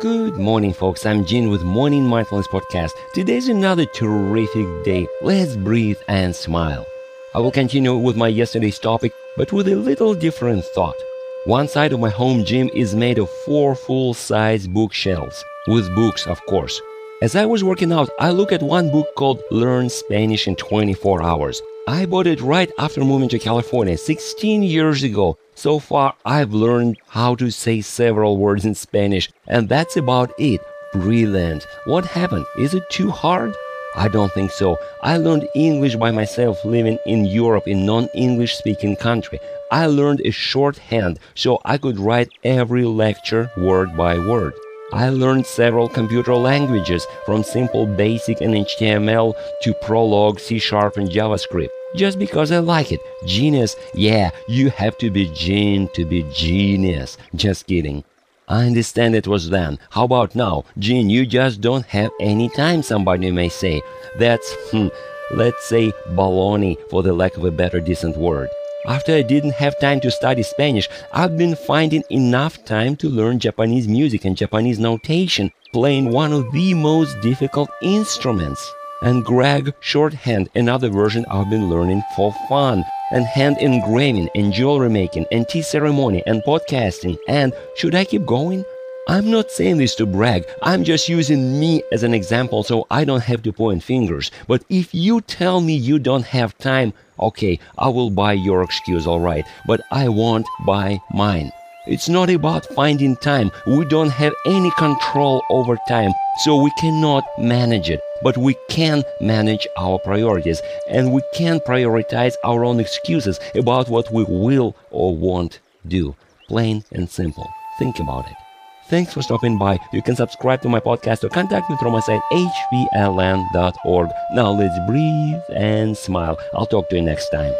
Good morning, folks. I'm Gene with Morning Mindfulness Podcast. Today's another terrific day. Let's breathe and smile. I will continue with my yesterday's topic, but with a little different thought. One side of my home gym is made of four full size bookshelves, with books, of course. As I was working out, I looked at one book called Learn Spanish in 24 Hours. I bought it right after moving to California 16 years ago. So far, I've learned how to say several words in Spanish, and that's about it. Brilliant. What happened? Is it too hard? I don't think so. I learned English by myself living in Europe in non-English speaking country. I learned a shorthand so I could write every lecture word by word. I learned several computer languages from simple basic and HTML to Prolog, C Sharp and JavaScript. Just because I like it. Genius. Yeah, you have to be gene to be genius. Just kidding. I understand it was then. How about now? Gene, you just don't have any time, somebody may say. That's, hmm, let's say baloney for the lack of a better decent word. After I didn't have time to study Spanish, I've been finding enough time to learn Japanese music and Japanese notation, playing one of the most difficult instruments. And Gregg shorthand, another version I've been learning for fun. And hand engraving and jewelry making and tea ceremony and podcasting. And should I keep going? I'm not saying this to brag. I'm just using me as an example so I don't have to point fingers. But if you tell me you don't have time, okay, I will buy your excuse, alright. But I won't buy mine. It's not about finding time. We don't have any control over time, so we cannot manage it. But we can manage our priorities and we can prioritize our own excuses about what we will or won't do. Plain and simple. Think about it. Thanks for stopping by. You can subscribe to my podcast or contact me through my site hvln.org. Now let's breathe and smile. I'll talk to you next time.